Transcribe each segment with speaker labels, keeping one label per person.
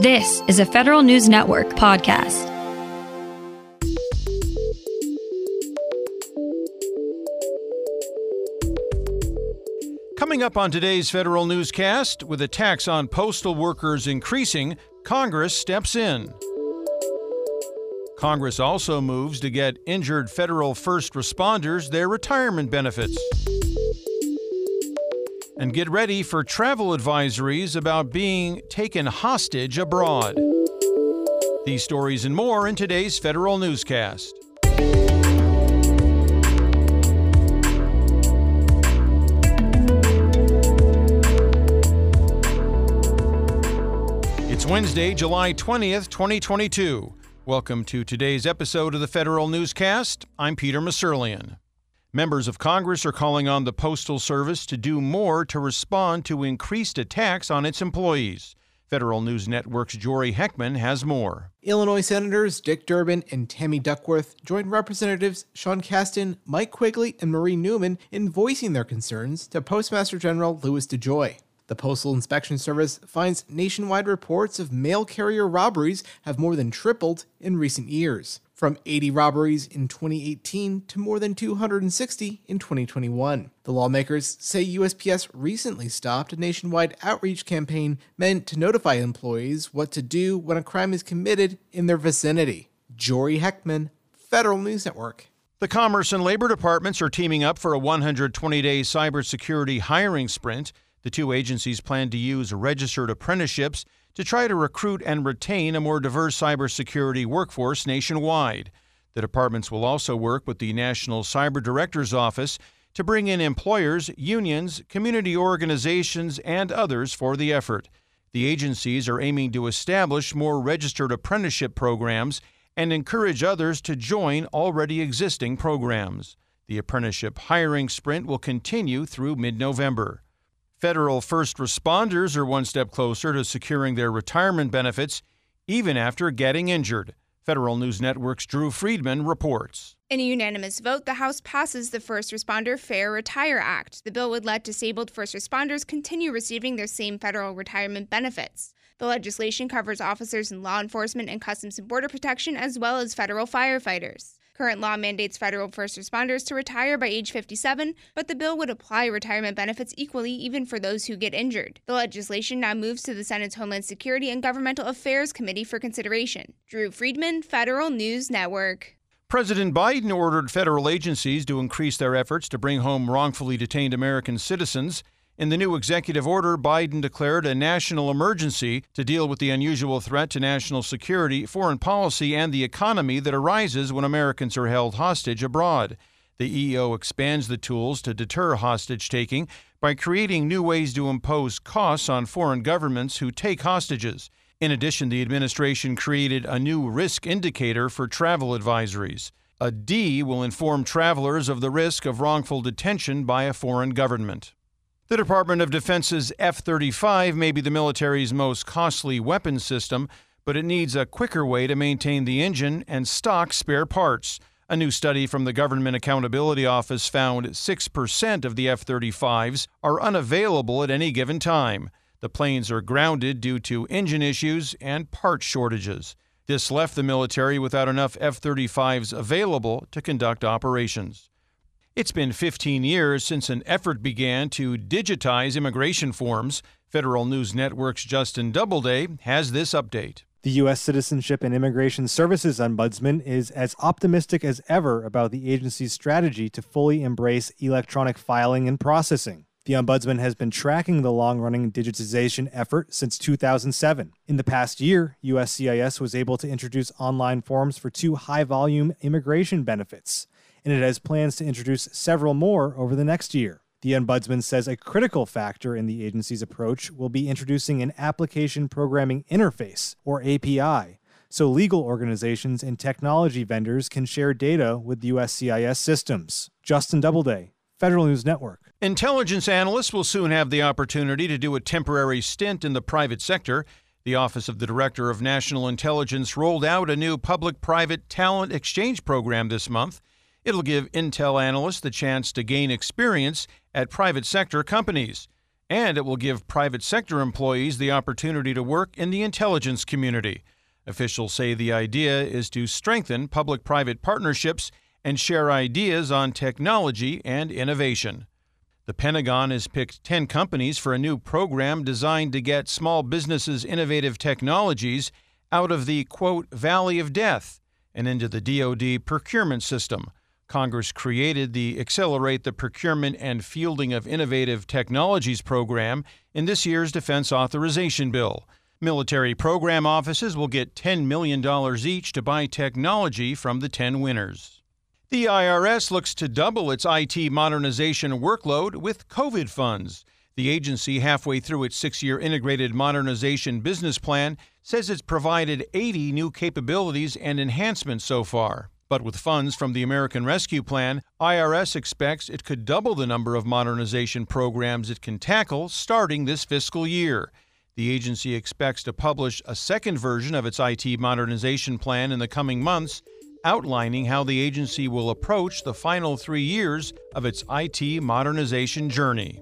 Speaker 1: This is a Federal News Network podcast.
Speaker 2: Coming up on today's Federal Newscast, with attacks on postal workers increasing, Congress steps in. Congress also moves to get injured federal first responders their retirement benefits and get ready for travel advisories about being taken hostage abroad. These stories and more in today's Federal Newscast. It's Wednesday, July 20th, 2022. Welcome to today's episode of the Federal Newscast. I'm Peter Musurlian. Members of Congress are calling on the Postal Service to do more to respond to increased attacks on its employees. Federal News Network's Jory Heckman has more.
Speaker 3: Illinois Senators Dick Durbin and Tammy Duckworth joined Representatives Sean Casten, Mike Quigley, and Marie Newman in voicing their concerns to Postmaster General Louis DeJoy. The Postal Inspection Service finds nationwide reports of mail carrier robberies have more than tripled in recent years from 80 robberies in 2018 to more than 260 in 2021. The lawmakers say USPS recently stopped a nationwide outreach campaign meant to notify employees what to do when a crime is committed in their vicinity. Jory Heckman, Federal News Network.
Speaker 2: The Commerce and Labor Departments are teaming up for a 120 day cybersecurity hiring sprint. The two agencies plan to use registered apprenticeships to try to recruit and retain a more diverse cybersecurity workforce nationwide. The departments will also work with the National Cyber Director's Office to bring in employers, unions, community organizations, and others for the effort. The agencies are aiming to establish more registered apprenticeship programs and encourage others to join already existing programs. The apprenticeship hiring sprint will continue through mid November. Federal first responders are one step closer to securing their retirement benefits even after getting injured. Federal News Network's Drew Friedman reports.
Speaker 4: In a unanimous vote, the House passes the First Responder Fair Retire Act. The bill would let disabled first responders continue receiving their same federal retirement benefits. The legislation covers officers in law enforcement and Customs and Border Protection, as well as federal firefighters. Current law mandates federal first responders to retire by age 57, but the bill would apply retirement benefits equally even for those who get injured. The legislation now moves to the Senate's Homeland Security and Governmental Affairs Committee for consideration. Drew Friedman, Federal News Network.
Speaker 2: President Biden ordered federal agencies to increase their efforts to bring home wrongfully detained American citizens. In the new executive order, Biden declared a national emergency to deal with the unusual threat to national security, foreign policy, and the economy that arises when Americans are held hostage abroad. The EO expands the tools to deter hostage taking by creating new ways to impose costs on foreign governments who take hostages. In addition, the administration created a new risk indicator for travel advisories. A D will inform travelers of the risk of wrongful detention by a foreign government. The Department of Defense's F 35 may be the military's most costly weapon system, but it needs a quicker way to maintain the engine and stock spare parts. A new study from the Government Accountability Office found 6% of the F 35s are unavailable at any given time. The planes are grounded due to engine issues and part shortages. This left the military without enough F 35s available to conduct operations. It's been 15 years since an effort began to digitize immigration forms. Federal News Network's Justin Doubleday has this update.
Speaker 5: The U.S. Citizenship and Immigration Services Ombudsman is as optimistic as ever about the agency's strategy to fully embrace electronic filing and processing. The Ombudsman has been tracking the long running digitization effort since 2007. In the past year, USCIS was able to introduce online forms for two high volume immigration benefits and it has plans to introduce several more over the next year. The Ombudsman says a critical factor in the agency's approach will be introducing an application programming interface, or API, so legal organizations and technology vendors can share data with USCIS systems. Justin Doubleday, Federal News Network.
Speaker 2: Intelligence analysts will soon have the opportunity to do a temporary stint in the private sector. The Office of the Director of National Intelligence rolled out a new public private talent exchange program this month. It'll give Intel analysts the chance to gain experience at private sector companies. And it will give private sector employees the opportunity to work in the intelligence community. Officials say the idea is to strengthen public private partnerships and share ideas on technology and innovation. The Pentagon has picked 10 companies for a new program designed to get small businesses' innovative technologies out of the, quote, valley of death and into the DoD procurement system. Congress created the Accelerate the Procurement and Fielding of Innovative Technologies program in this year's Defense Authorization Bill. Military program offices will get $10 million each to buy technology from the 10 winners. The IRS looks to double its IT modernization workload with COVID funds. The agency, halfway through its six year integrated modernization business plan, says it's provided 80 new capabilities and enhancements so far. But with funds from the American Rescue Plan, IRS expects it could double the number of modernization programs it can tackle starting this fiscal year. The agency expects to publish a second version of its IT modernization plan in the coming months outlining how the agency will approach the final three years of its IT modernization journey.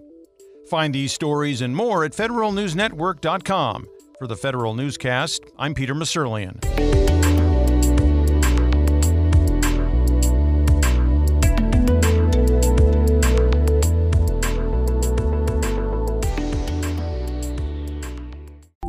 Speaker 2: Find these stories and more at federalnewsnetwork.com. For the Federal Newscast, I'm Peter Musurlian.